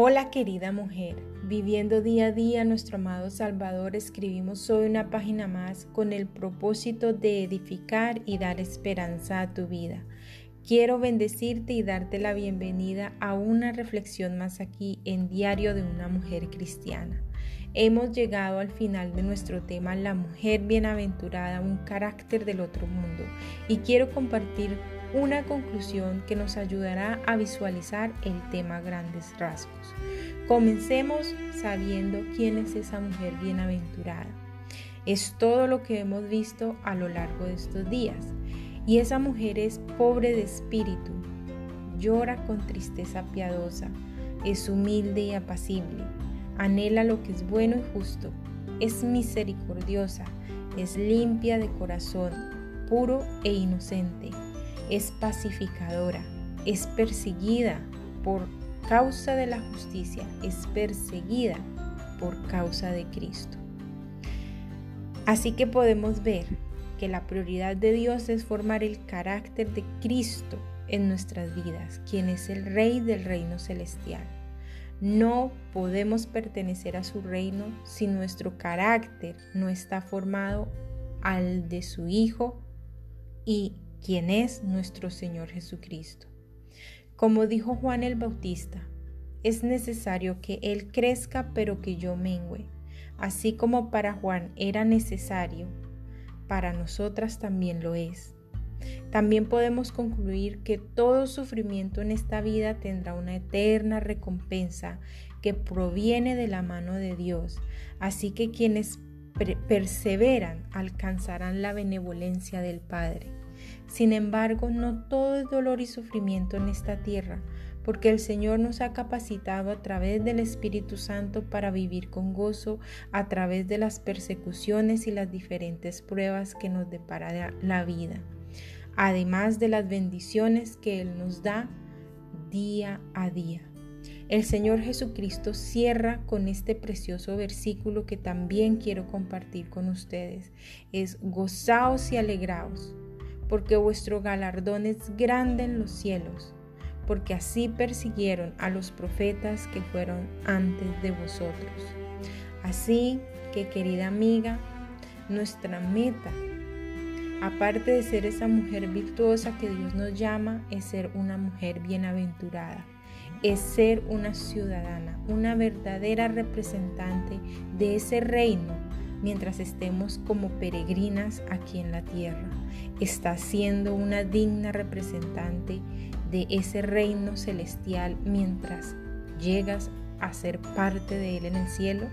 Hola querida mujer, viviendo día a día nuestro amado Salvador, escribimos hoy una página más con el propósito de edificar y dar esperanza a tu vida. Quiero bendecirte y darte la bienvenida a una reflexión más aquí en Diario de una Mujer Cristiana. Hemos llegado al final de nuestro tema La mujer bienaventurada, un carácter del otro mundo, y quiero compartir una conclusión que nos ayudará a visualizar el tema a grandes rasgos. Comencemos sabiendo quién es esa mujer bienaventurada. Es todo lo que hemos visto a lo largo de estos días. Y esa mujer es pobre de espíritu, llora con tristeza piadosa, es humilde y apacible, anhela lo que es bueno y justo, es misericordiosa, es limpia de corazón, puro e inocente es pacificadora, es perseguida por causa de la justicia, es perseguida por causa de Cristo. Así que podemos ver que la prioridad de Dios es formar el carácter de Cristo en nuestras vidas, quien es el Rey del reino celestial. No podemos pertenecer a su reino si nuestro carácter no está formado al de su Hijo y quien es nuestro Señor Jesucristo. Como dijo Juan el Bautista, es necesario que Él crezca pero que yo mengüe. Así como para Juan era necesario, para nosotras también lo es. También podemos concluir que todo sufrimiento en esta vida tendrá una eterna recompensa que proviene de la mano de Dios. Así que quienes perseveran alcanzarán la benevolencia del Padre. Sin embargo, no todo es dolor y sufrimiento en esta tierra, porque el Señor nos ha capacitado a través del Espíritu Santo para vivir con gozo a través de las persecuciones y las diferentes pruebas que nos depara la vida, además de las bendiciones que Él nos da día a día. El Señor Jesucristo cierra con este precioso versículo que también quiero compartir con ustedes. Es gozaos y alegraos porque vuestro galardón es grande en los cielos, porque así persiguieron a los profetas que fueron antes de vosotros. Así que, querida amiga, nuestra meta, aparte de ser esa mujer virtuosa que Dios nos llama, es ser una mujer bienaventurada es ser una ciudadana, una verdadera representante de ese reino mientras estemos como peregrinas aquí en la tierra. Está siendo una digna representante de ese reino celestial mientras llegas a ser parte de él en el cielo.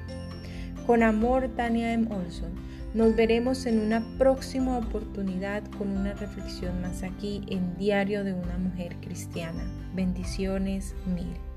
Con amor, Tania M. Olson. Nos veremos en una próxima oportunidad con una reflexión más aquí en Diario de una Mujer Cristiana. Bendiciones mil.